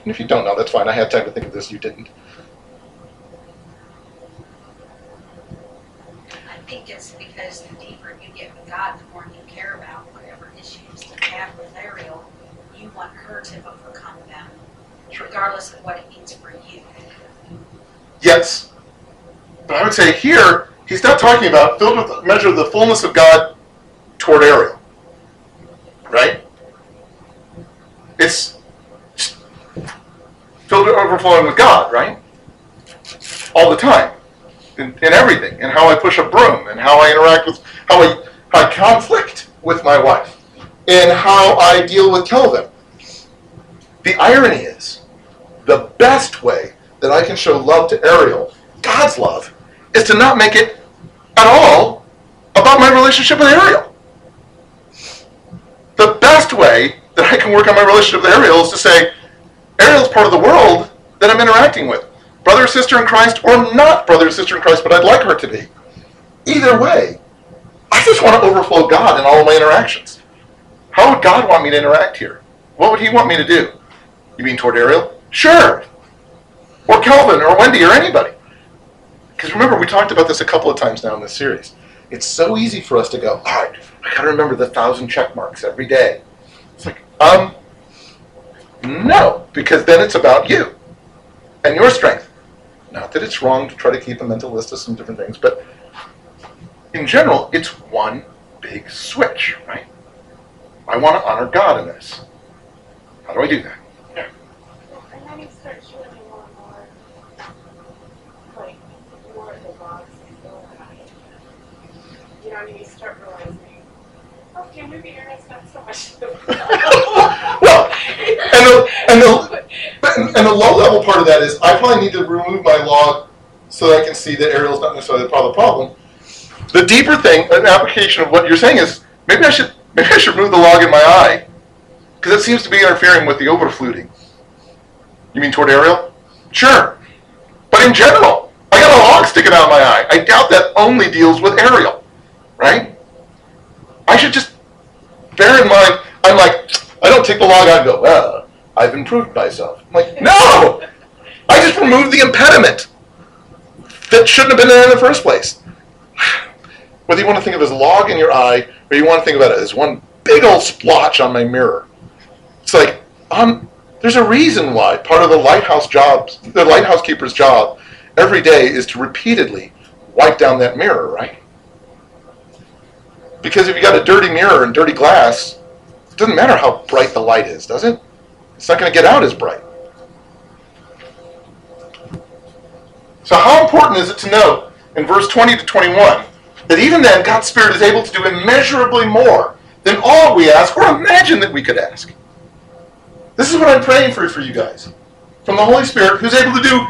And if you don't know, that's fine. I had time to think of this. You didn't. I think it's because the deeper you get with God, the more you care about whatever issues you have with Ariel. You want her to overcome them, regardless of what it means for you. Yes. But I would say here, he's not talking about filled with the measure of the fullness of God toward Ariel. Right? It's filled to overflowing with God, right? All the time. In, in everything. And how I push a broom, and how I interact with, how I, how I conflict with my wife, and how I deal with Kelvin. The irony is, the best way that I can show love to Ariel, God's love, is to not make it at all about my relationship with Ariel. The best way that I can work on my relationship with Ariel is to say, Ariel's part of the world that I'm interacting with. Brother or sister in Christ, or not brother or sister in Christ, but I'd like her to be. Either way, I just want to overflow God in all of my interactions. How would God want me to interact here? What would He want me to do? You mean toward Ariel? Sure. Or Kelvin, or Wendy, or anybody. Because remember, we talked about this a couple of times now in this series. It's so easy for us to go, all right, I got to remember the thousand check marks every day. It's like, um, no, because then it's about you and your strength. Not that it's wrong to try to keep a mental list of some different things, but in general, it's one big switch, right? I want to honor God in this. How do I do that? And then you start showing more and more, like, more of the box and go. You know, what I mean, you start realizing, okay, maybe Aaron's not so much. and the, and the but and the low level part of that is I probably need to remove my log so that I can see that Ariel's not necessarily part of the problem. The deeper thing, an application of what you're saying is maybe I should maybe I should remove the log in my eye because it seems to be interfering with the overfluting. You mean toward Ariel? Sure, but in general, I got a log sticking out of my eye. I doubt that only deals with Ariel, right? I should just bear in mind. I'm like I don't take the log out and go, well, I've improved myself. I'm like, no! I just removed the impediment that shouldn't have been there in the first place. Whether you want to think of it as a log in your eye or you want to think about it as one big old splotch on my mirror. It's like, um, there's a reason why part of the lighthouse jobs, the lighthouse keeper's job every day is to repeatedly wipe down that mirror, right? Because if you got a dirty mirror and dirty glass, it doesn't matter how bright the light is, does it? It's not going to get out as bright. So, how important is it to know in verse 20 to 21 that even then God's Spirit is able to do immeasurably more than all we ask or imagine that we could ask? This is what I'm praying for for you guys. From the Holy Spirit, who's able to do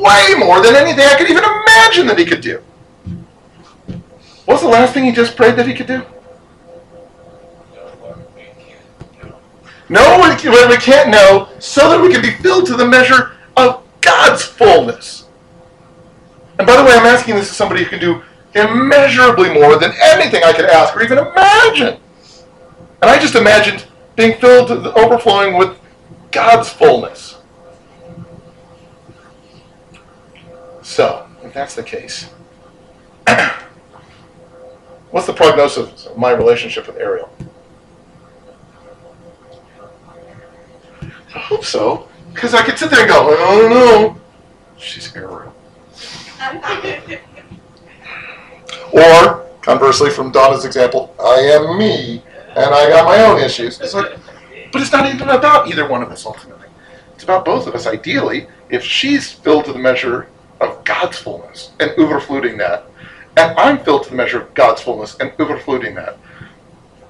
way more than anything I could even imagine that He could do. What's the last thing He just prayed that He could do? Know what we can't know so that we can be filled to the measure of God's fullness. And by the way, I'm asking this to somebody who can do immeasurably more than anything I could ask or even imagine. And I just imagined being filled to overflowing with God's fullness. So, if that's the case, what's the prognosis of my relationship with Ariel? I hope so, because I could sit there and go, I don't know. She's Ariel. Or, conversely, from Donna's example, I am me, and I got my own issues. It's like, but it's not even about either one of us ultimately. It's about both of us. Ideally, if she's filled to the measure of God's fullness and overfluting that, and I'm filled to the measure of God's fullness and overfluting that,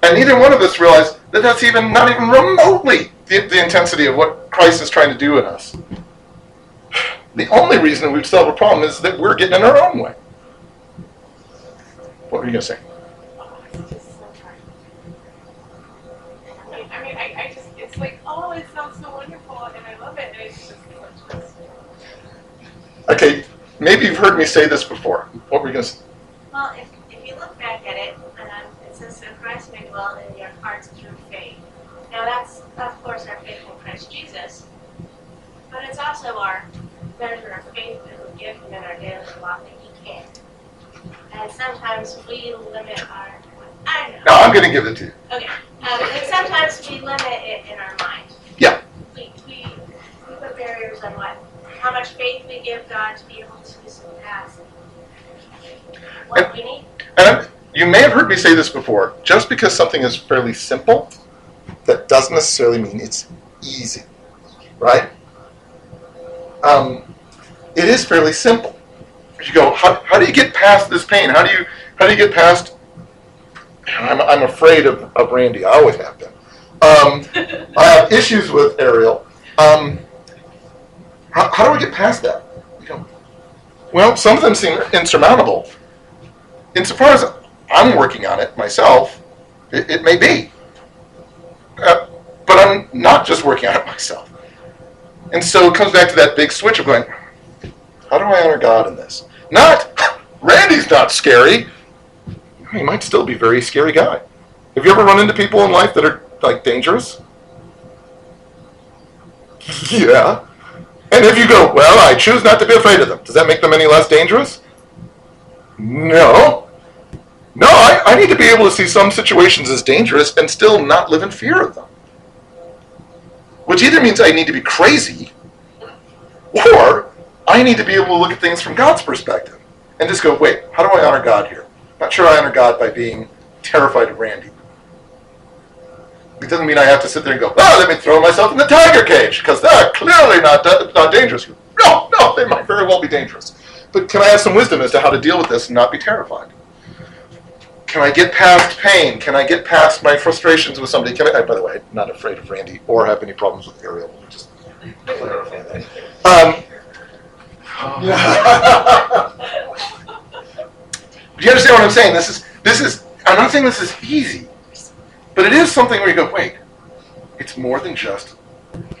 and neither one of us realize that that's even not even remotely the, the intensity of what Christ is trying to do in us. The only reason we still have a problem is that we're getting in our own way. What were you going to say? It's just so hard. I mean, I mean, I, I just, it's like, oh, it sounds so wonderful, and I love it, and it's just such Okay, maybe you've heard me say this before. What were you going to say? Well, if, if you look back at it, and I'm says, so In your hearts through faith. Now that's, of course, our faith in Christ Jesus, but it's also our measure of faith that we give him in our daily walk that he can. And sometimes we limit our, I don't know. No, I'm going to give it to you. Okay, um, and sometimes we limit it in our mind. Yeah. We, we, we put barriers on what, how much faith we give God to be able to surpass what we need. And I'm- you may have heard me say this before. Just because something is fairly simple, that doesn't necessarily mean it's easy, right? Um, it is fairly simple. You go, how, how do you get past this pain? How do you how do you get past? I'm, I'm afraid of, of Randy. I always have been. Um, I have issues with Ariel. Um, how, how do I get past that? You well, some of them seem insurmountable. Insofar as I'm working on it myself, it, it may be. Uh, but I'm not just working on it myself. And so it comes back to that big switch of going, how do I honor God in this? Not, Randy's not scary. He might still be a very scary guy. Have you ever run into people in life that are like dangerous? yeah. And if you go, well, I choose not to be afraid of them, does that make them any less dangerous? No. No, I, I need to be able to see some situations as dangerous and still not live in fear of them. Which either means I need to be crazy, or I need to be able to look at things from God's perspective and just go, wait, how do I honor God here? I'm Not sure I honor God by being terrified of Randy. It doesn't mean I have to sit there and go, oh, let me throw myself in the tiger cage, because they're clearly not, not dangerous. No, no, they might very well be dangerous. But can I have some wisdom as to how to deal with this and not be terrified? Can I get past pain? Can I get past my frustrations with somebody? Can I, by the way, I'm not afraid of Randy or have any problems with Ariel. Just clarify that. Um, do you understand what I'm saying? This is this is. I'm not saying this is easy, but it is something where you go, wait. It's more than just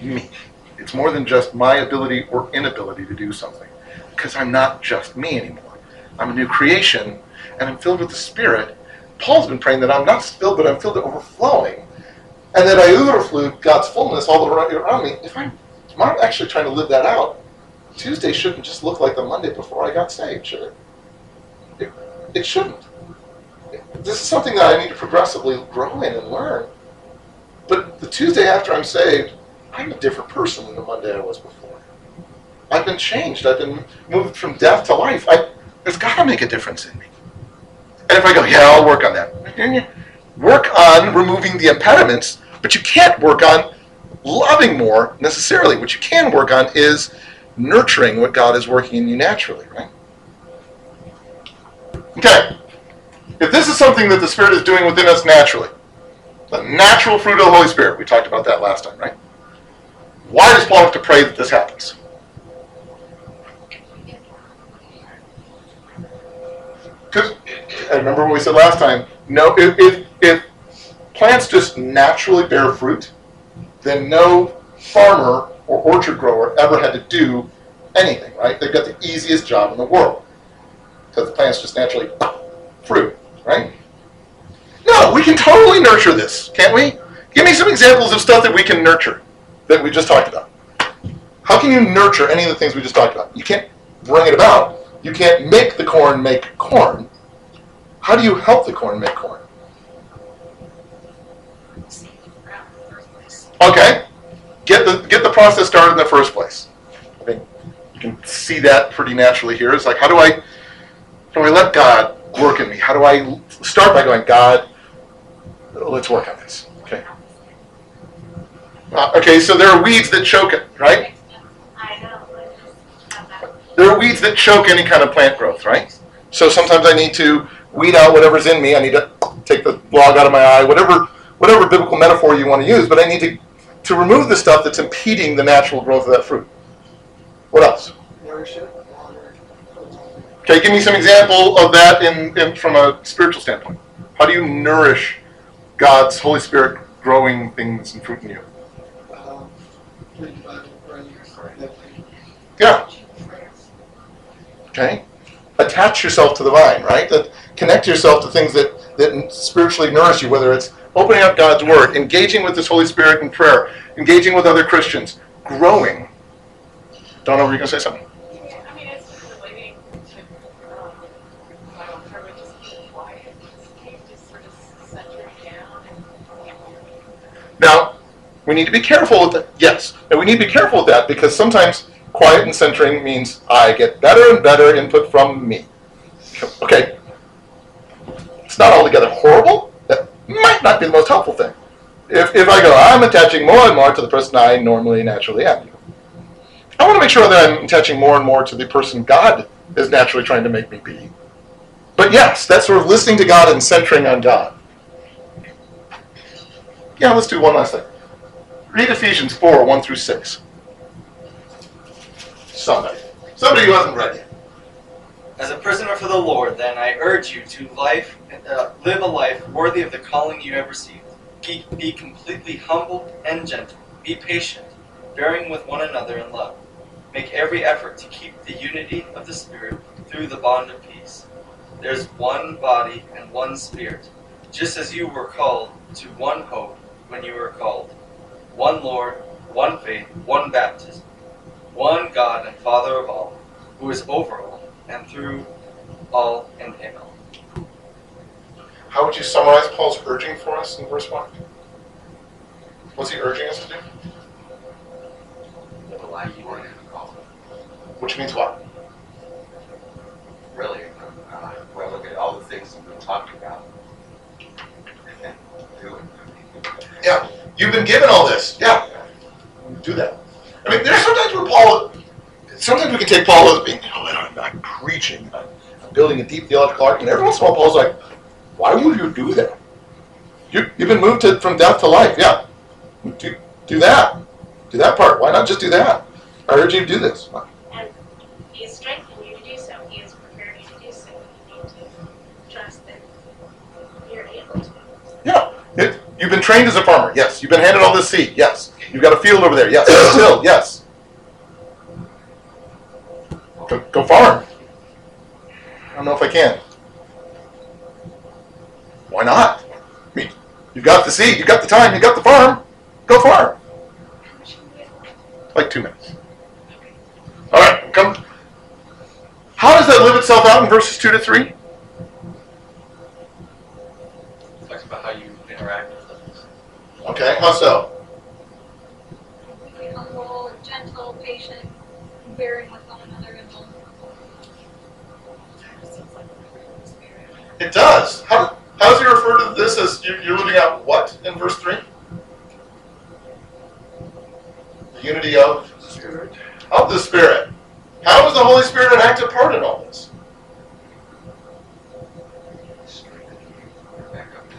me. It's more than just my ability or inability to do something, because I'm not just me anymore. I'm a new creation, and I'm filled with the Spirit. Paul's been praying that I'm not filled, but I'm filled to overflowing, and that I overflow God's fullness all around me. If I'm, if I'm actually trying to live that out, Tuesday shouldn't just look like the Monday before I got saved, should it? It, it shouldn't. This is something that I need to progressively grow in and learn. But the Tuesday after I'm saved, I'm a different person than the Monday I was before. I've been changed. I've been moved from death to life. I, it's got to make a difference in me. And if I go, yeah, I'll work on that. Work on removing the impediments, but you can't work on loving more necessarily. What you can work on is nurturing what God is working in you naturally, right? Okay. If this is something that the Spirit is doing within us naturally, the natural fruit of the Holy Spirit, we talked about that last time, right? Why does Paul have to pray that this happens? Because I remember what we said last time. No, if, if, if plants just naturally bear fruit, then no farmer or orchard grower ever had to do anything, right? They've got the easiest job in the world because the plants just naturally fruit, right? No, we can totally nurture this, can't we? Give me some examples of stuff that we can nurture that we just talked about. How can you nurture any of the things we just talked about? You can't bring it about. You can't make the corn make corn. How do you help the corn make corn? Okay, get the get the process started in the first place. I think you can see that pretty naturally here. It's like how do I how do I let God work in me? How do I start by going, God, let's work on this. Okay. Uh, okay, so there are weeds that choke it, right? I know, but just have that. There are weeds that choke any kind of plant growth, right? So sometimes I need to weed out whatever's in me. I need to take the log out of my eye, whatever whatever biblical metaphor you want to use, but I need to to remove the stuff that's impeding the natural growth of that fruit. What else? Okay, give me some example of that in, in from a spiritual standpoint. How do you nourish God's Holy Spirit growing things and fruit in you? Um, read the Bible, pray, meditate. Yeah. Okay. Attach yourself to the vine, right? That connect yourself to things that that spiritually nourish you, whether it's opening up God's Word, engaging with this Holy Spirit in prayer, engaging with other Christians, growing. Donna, were you going to say something? I mean, it's just relating to, um, my own prayer, which is being quiet, can you just sort of center it down and Now, we need to be careful with that. Yes, and we need to be careful with that because sometimes quiet and centering means I get better and better input from me. Okay, it's not altogether horrible. That might not be the most helpful thing. If, if I go, I'm attaching more and more to the person I normally naturally am. I want to make sure that I'm attaching more and more to the person God is naturally trying to make me be. But yes, that's sort of listening to God and centering on God. Yeah, let's do one last thing. Read Ephesians 4 1 through 6. Somebody. Somebody who hasn't read yet. As a prisoner for the Lord, then, I urge you to life, uh, live a life worthy of the calling you have received. Be, be completely humble and gentle. Be patient, bearing with one another in love. Make every effort to keep the unity of the Spirit through the bond of peace. There's one body and one Spirit, just as you were called to one hope when you were called. One Lord, one faith, one baptism, one God and Father of all, who is over all and through all and in all. How would you summarize Paul's urging for us in verse 1? What's he urging us to do? Live a life worthy of the calling. Which means what? Really, uh, when I look at all the things that we've been talking about, do it. Yeah, you've been given all this. Yeah, do that. I mean, there's sometimes where Paul, sometimes we can take Paul as being, oh, I'm, I'm preaching, I'm, I'm building a deep theological argument. Every once in a while, Paul's like, why would you do that? You, you've been moved to, from death to life. Yeah, do, do that. Do that part. Why not just do that? I urge you to do this. And he has strengthened you to do so. He has prepared you to do so. You need to trust that you're able to. Yeah. It, you've been trained as a farmer. Yes. You've been handed all this seed. Yes. You've got a field over there. Yes. Still. Yes. Go, go farm. I don't know if I can. Why not? I mean, you've got the seed, you've got the time, you've got the farm. Go farm. Like two minutes. All right, come. How does that live itself out in verses two to three? Talks about how you interact with others. Okay, how so? Be humble and gentle, patient, bearing with one another in love. It does. How, how does he refer to this as you- you're living out what in verse 3? The unity of Spirit. of the Spirit. How is the Holy Spirit an active part in all this? Back up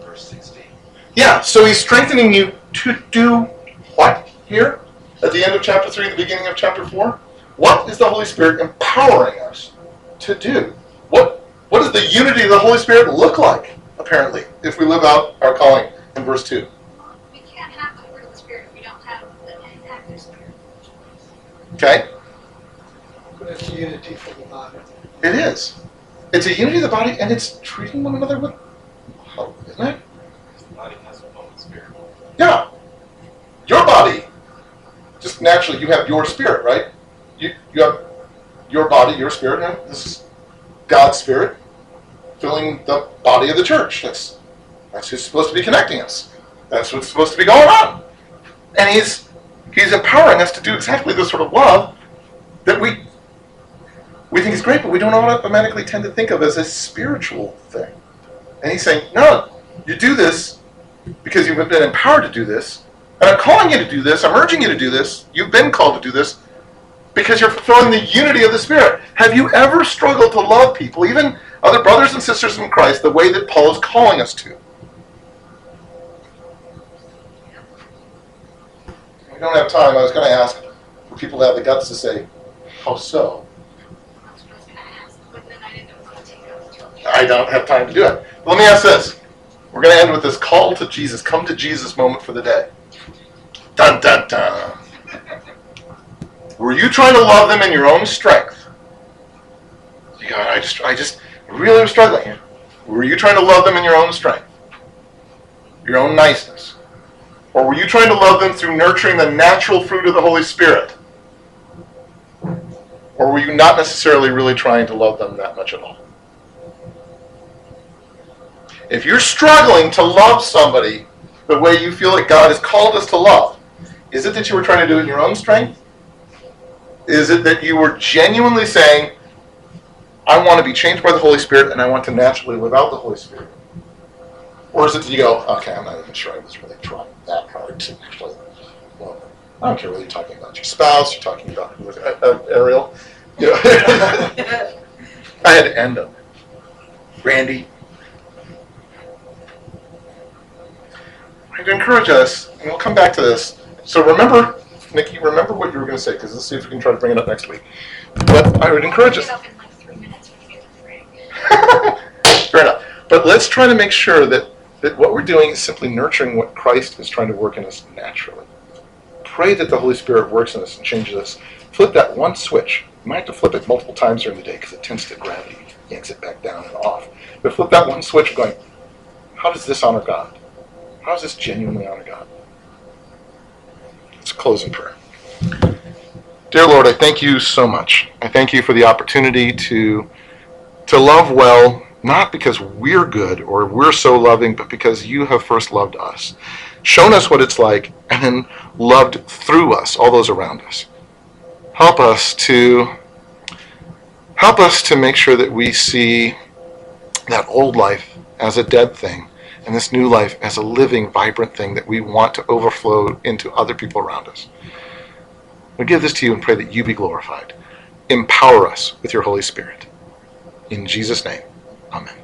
to verse 16. Yeah, so he's strengthening you to do what here? At the end of chapter 3, the beginning of chapter 4? What is the Holy Spirit empowering us to do? What what does the unity of the Holy Spirit look like, apparently, if we live out our calling in verse 2? We can't have the fruit of the Spirit if we don't have an active Spirit. Okay? But it's unity for the body. It is. It's a unity of the body, and it's treating one another with love, isn't it? The body has a own spirit. Yeah. Naturally, you have your spirit, right? You, you have your body, your spirit, and this is God's spirit filling the body of the church. That's that's who's supposed to be connecting us. That's what's supposed to be going on. And he's he's empowering us to do exactly this sort of love that we we think is great, but we don't automatically tend to think of as a spiritual thing. And he's saying, no, you do this because you've been empowered to do this. And I'm calling you to do this. I'm urging you to do this. You've been called to do this because you're fulfilling the unity of the Spirit. Have you ever struggled to love people, even other brothers and sisters in Christ, the way that Paul is calling us to? We don't have time. I was going to ask for people to have the guts to say, how so? I don't have time to do it. Let me ask this. We're going to end with this call to Jesus, come to Jesus moment for the day. Dun, dun, dun. Were you trying to love them in your own strength? You I just, I just really am struggling. Were you trying to love them in your own strength? Your own niceness? Or were you trying to love them through nurturing the natural fruit of the Holy Spirit? Or were you not necessarily really trying to love them that much at all? If you're struggling to love somebody the way you feel like God has called us to love, is it that you were trying to do it in your own strength? Is it that you were genuinely saying, I want to be changed by the Holy Spirit and I want to naturally live out the Holy Spirit? Or is it that you go, okay, I'm not even sure I was really trying that hard to actually love them. I don't care whether you're talking about your spouse, you're talking about uh, uh, Ariel. You know, I had to end them. Randy. I'd encourage us, and we'll come back to this. So remember, Nikki, remember what you were going to say, because let's see if we can try to bring it up next week. But I would encourage us. Get up in like three minutes when you get to three. Fair enough. But let's try to make sure that, that what we're doing is simply nurturing what Christ is trying to work in us naturally. Pray that the Holy Spirit works in us and changes us. Flip that one switch. You might have to flip it multiple times during the day because it tends to gravity yanks it back down and off. But flip that one switch going, how does this honor God? How does this genuinely honor God? Let's close in prayer. Dear Lord, I thank you so much. I thank you for the opportunity to to love well, not because we're good or we're so loving, but because you have first loved us, shown us what it's like, and then loved through us, all those around us. Help us to help us to make sure that we see that old life as a dead thing and this new life as a living, vibrant thing that we want to overflow into other people around us. We give this to you and pray that you be glorified. Empower us with your Holy Spirit. In Jesus' name, amen.